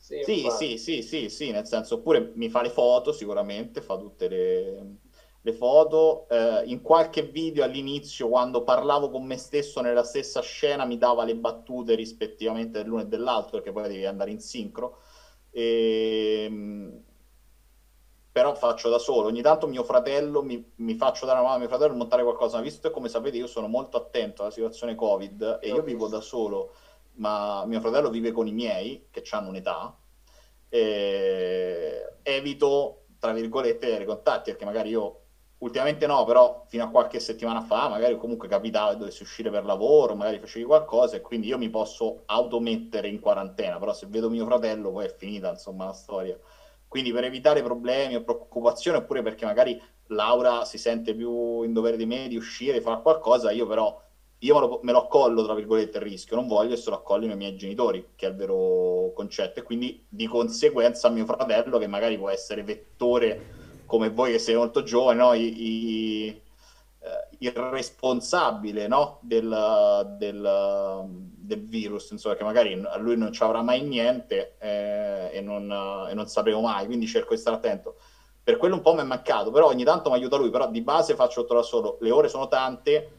Sì, Sì, sì, sì, sì, sì, nel senso, oppure mi fa le foto sicuramente, fa tutte le, le foto. Eh, in qualche video all'inizio, quando parlavo con me stesso nella stessa scena, mi dava le battute rispettivamente dell'uno e dell'altro, perché poi devi andare in sincro. Ehm, però faccio da solo. Ogni tanto mio fratello mi, mi faccio dare una mano a mio fratello a montare qualcosa. Ma visto che, come sapete, io sono molto attento alla situazione Covid e io vivo da solo, ma mio fratello vive con i miei che hanno un'età. E evito, tra virgolette, avere contatti perché magari io ultimamente no, però fino a qualche settimana fa, magari comunque capitava dovessi uscire per lavoro, magari facevi qualcosa e quindi io mi posso automettere in quarantena. Però se vedo mio fratello, poi è finita insomma la storia. Quindi per evitare problemi o preoccupazioni, oppure perché magari Laura si sente più in dovere di me di uscire, fare qualcosa, io però io me lo, me lo accollo, tra virgolette, il rischio, non voglio e se lo accollino i miei genitori, che è il vero concetto, e quindi di conseguenza mio fratello, che magari può essere vettore come voi che siete molto giovani, no? I- i- eh, il responsabile no? del, del, del virus, insomma, che magari a lui non ci avrà mai niente eh, e, non, e non sapremo mai, quindi cerco di stare attento. Per quello un po' mi è mancato, però ogni tanto mi aiuta lui, però di base faccio tutto da solo. Le ore sono tante,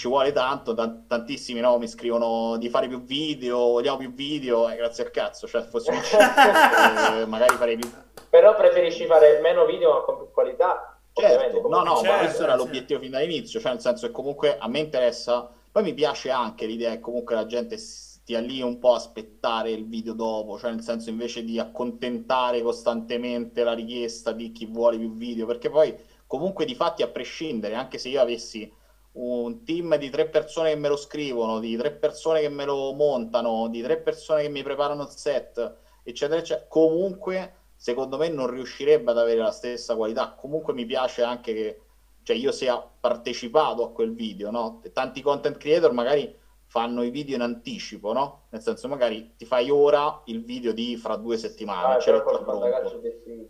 ci vuole tanto, tan- tantissimi no, mi scrivono di fare più video, vogliamo più video, e grazie al cazzo, cioè se fossimo in cinque, eh, magari farei più... Però preferisci fare meno video ma con più qualità? Certo, no, no, dici. ma Certo, questo era sì. l'obiettivo fin dall'inizio, cioè nel senso che comunque a me interessa, poi mi piace anche l'idea che comunque la gente stia lì un po' a aspettare il video dopo, cioè nel senso invece di accontentare costantemente la richiesta di chi vuole più video, perché poi comunque di fatti a prescindere, anche se io avessi un team di tre persone che me lo scrivono, di tre persone che me lo montano, di tre persone che mi preparano il set, eccetera, eccetera, comunque secondo me non riuscirebbe ad avere la stessa qualità. Comunque mi piace anche che cioè io sia partecipato a quel video, no? Tanti content creator magari fanno i video in anticipo, no? Nel senso magari ti fai ora il video di fra due settimane, Ah, ce pronto. difficile.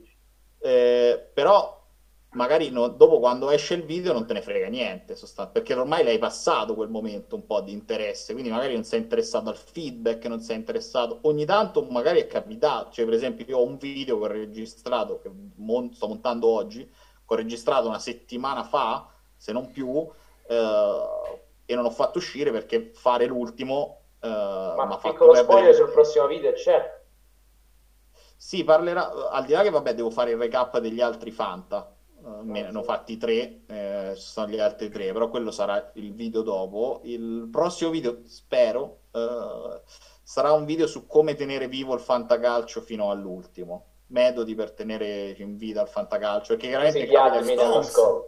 Eh, però magari no- dopo quando esce il video non te ne frega niente, perché ormai l'hai passato quel momento un po' di interesse, quindi magari non sei interessato al feedback, non sei interessato. Ogni tanto magari è capitato, cioè per esempio io ho un video che ho registrato, che mon- sto montando oggi, che ho registrato una settimana fa, se non più, eh, e non ho fatto uscire perché fare l'ultimo eh, Ma fatto piccolo spoiler sul prossimo video c'è. Sì, parlerà, al di là che vabbè devo fare il recap degli altri Fanta, ne hanno fatti tre, eh, ci sono gli altri tre, però quello sarà il video dopo. Il prossimo video, spero, eh, sarà un video su come tenere vivo il fantacalcio fino all'ultimo, metodi per tenere in vita il fantacalcio, perché chiaramente Sì, capita ascolto.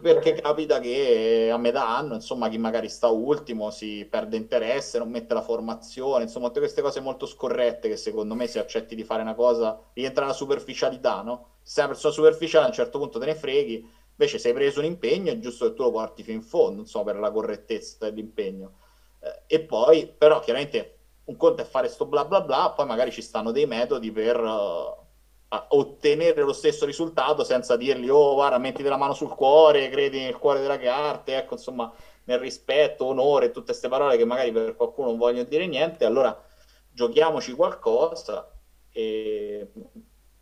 perché capita che a metà anno, insomma, chi magari sta ultimo si perde interesse, non mette la formazione, insomma, tutte queste cose molto scorrette che secondo me se accetti di fare una cosa rientra nella superficialità, no? Se sei una persona superficiale a un certo punto te ne freghi, invece se hai preso un impegno è giusto che tu lo porti fino in fondo, insomma, per la correttezza dell'impegno. Eh, e poi, però, chiaramente un conto è fare sto bla bla bla, poi magari ci stanno dei metodi per... a ottenere lo stesso risultato senza dirgli oh guarda mettiti la mano sul cuore credi nel cuore della carta ecco insomma nel rispetto onore tutte queste parole che magari per qualcuno non vogliono dire niente allora giochiamoci qualcosa e,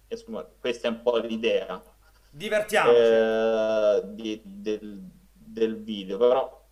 insomma questa è un po' l'idea Divertiamoci. eh, di- del, del video però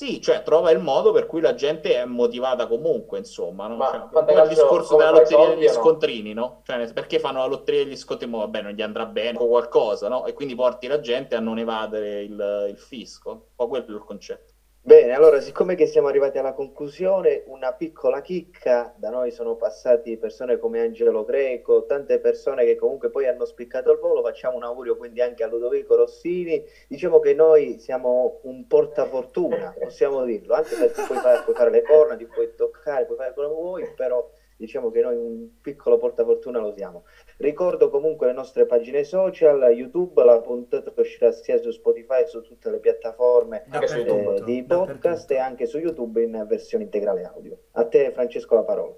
sì, cioè trova il modo per cui la gente è motivata comunque, insomma, no? Ma Cioè, il discorso della lotteria soldi degli no? scontrini, no? Cioè, perché fanno la lotteria degli scontrini? Vabbè, non gli andrà bene o qualcosa, no? E quindi porti la gente a non evadere il, il fisco. Un po' quello è il concetto. Bene, allora, siccome che siamo arrivati alla conclusione, una piccola chicca, da noi sono passati persone come Angelo Greco, tante persone che comunque poi hanno spiccato il volo, facciamo un augurio quindi anche a Ludovico Rossini, diciamo che noi siamo un portafortuna, possiamo dirlo, anche perché puoi fare, puoi fare le corna, ti puoi toccare, puoi fare quello che vuoi, però diciamo che noi un piccolo portafortuna lo siamo. Ricordo comunque le nostre pagine social, YouTube, la puntata uscirà sia su Spotify che su tutte le piattaforme eh, di podcast e anche su YouTube in versione integrale audio. A te Francesco la parola.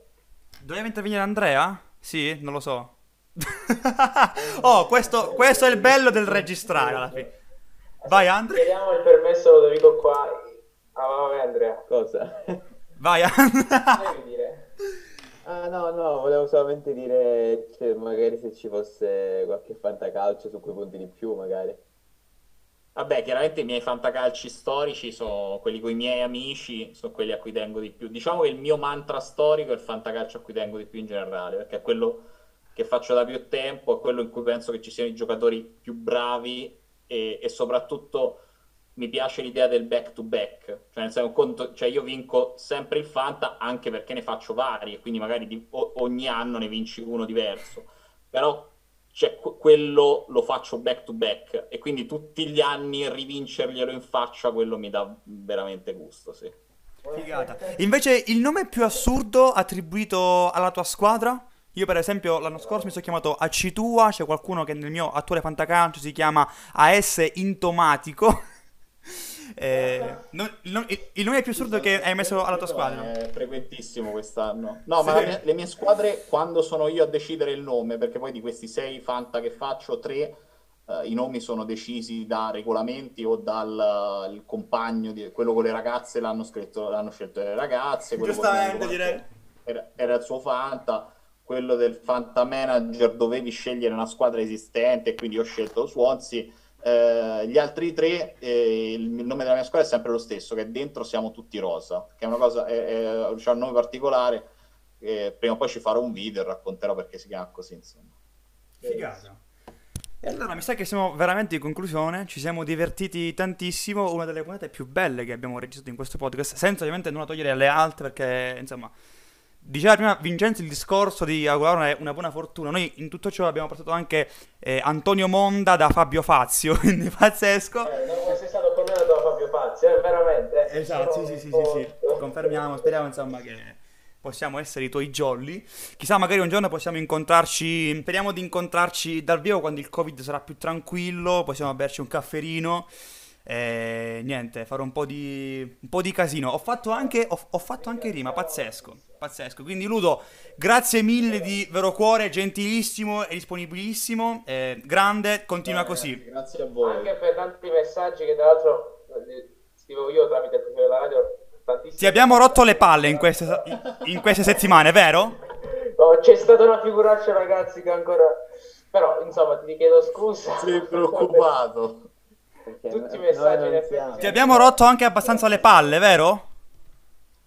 Doveva intervenire Andrea? Sì, non lo so. oh, questo, questo è il bello del registrare alla fine. Vai Andrea. Chiediamo il permesso a Ludovico qua. Ah, vabbè Andrea. Cosa? Vai Andrea. Ah no, no, volevo solamente dire, cioè, magari se ci fosse qualche fantacalcio su quei punti di più, magari. Vabbè, chiaramente i miei fantacalci storici sono quelli con i miei amici, sono quelli a cui tengo di più. Diciamo che il mio mantra storico è il fantacalcio a cui tengo di più in generale, perché è quello che faccio da più tempo, è quello in cui penso che ci siano i giocatori più bravi e, e soprattutto mi piace l'idea del back to back, cioè, senso, conto, cioè io vinco sempre il Fanta anche perché ne faccio vari e quindi magari di- o- ogni anno ne vinci uno diverso, però cioè, que- quello lo faccio back to back e quindi tutti gli anni rivincerglielo in faccia, quello mi dà veramente gusto, sì. Figata. Invece il nome più assurdo attribuito alla tua squadra? Io per esempio l'anno scorso mi sono chiamato Acitua, c'è qualcuno che nel mio attuale fantacalcio si chiama AS Intomatico. Eh, no- no- il, nome più assurdo che hai messo alla tua squadra? È frequentissimo quest'anno. No, ma Sì. la mia- le mie squadre, quando sono io a decidere il nome, perché poi di questi sei Fanta che faccio, tre, eh, i nomi sono decisi da regolamenti o dal il compagno, di, quello con le ragazze l'hanno scritto, l'hanno scelto le ragazze, Giustamente, direi. Era, era il suo Fanta, quello del Fanta Manager dovevi scegliere una squadra esistente quindi ho scelto Swansea. Eh, gli altri tre, eh, il, nome della mia squadra è sempre lo stesso, che dentro siamo tutti rosa, che è una cosa, è, è- c'ha un nome particolare. eh, prima o poi ci farò un video e racconterò perché si chiama così, insomma. Figata. E allora mi sa che siamo veramente in conclusione, ci siamo divertiti tantissimo, una delle puntate più belle che abbiamo registrato in questo podcast, senza ovviamente nulla togliere alle altre perché insomma diceva prima Vincenzo il discorso di augurare una, una buona fortuna, noi in tutto ciò abbiamo portato anche eh, Antonio Monda da Fabio Fazio, quindi pazzesco. Eh, non sei stato commentato da Fabio Pazzi, eh, veramente. Esatto, sì, sì, sì, sì, sì, confermiamo, speriamo insomma che possiamo essere i tuoi jolly. Chissà, magari un giorno possiamo incontrarci, speriamo di incontrarci dal vivo quando il Covid sarà più tranquillo, possiamo berci un cafferino. E niente, fare un po' di, un po' di casino. Ho fatto anche, ho, ho fatto anche rima, pazzesco, pazzesco. Quindi Ludo, grazie mille di vero cuore, gentilissimo e disponibilissimo. eh, grande, continua così. Grazie a voi. Anche per tanti messaggi che tra l'altro eh, scrivo io tramite il profilo della radio. Tantissimi. Ti abbiamo rotto le palle in queste, in queste settimane, vero? No, c'è stata una figuraccia ragazzi che ancora... Però insomma ti chiedo scusa. Sei preoccupato. Tutti i no- messaggi in effetti. Ti abbiamo rotto anche abbastanza le palle, vero?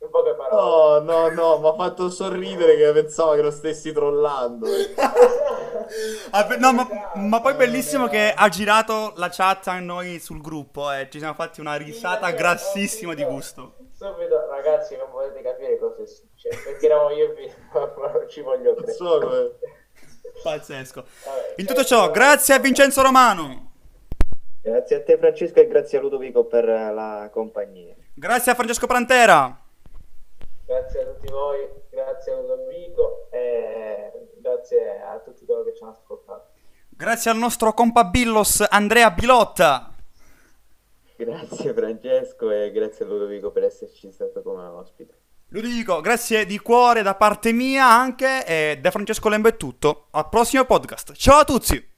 in poche parole. Oh, no, no, mi ha fatto sorridere che pensavo che lo stessi trollando. Ah, no, ma, ma poi bellissimo che ha girato la chat a noi sul gruppo e ci siamo fatti una risata grassissima di gusto. Subito, ragazzi, non potete capire cosa è successo. Perché eravamo io e ma non ci voglio credere. come... Pazzesco. Vabbè, In tutto ciò, grazie a Vincenzo Romano. Grazie a te Francesco e grazie a Ludovico per la compagnia. Grazie a Francesco Prantera. Grazie a tutti voi, grazie a Ludovico e grazie a tutti coloro che ci hanno ascoltato. Grazie al nostro compabillos Andrea Bilotta. Grazie Francesco e grazie a Ludovico per esserci stato come ospite. Ludovico, grazie di cuore da parte mia anche e da Francesco Lembo è tutto. Al prossimo podcast. Ciao a tutti.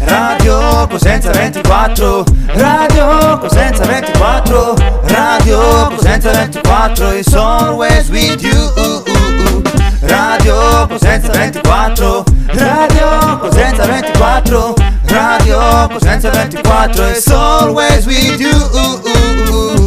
Radio Cosenza 24 Radio Cosenza 24 Radio Cosenza 24 is always with you. Radio Cosenza 24 Radio Cosenza 24 Radio Cosenza 24 is always with you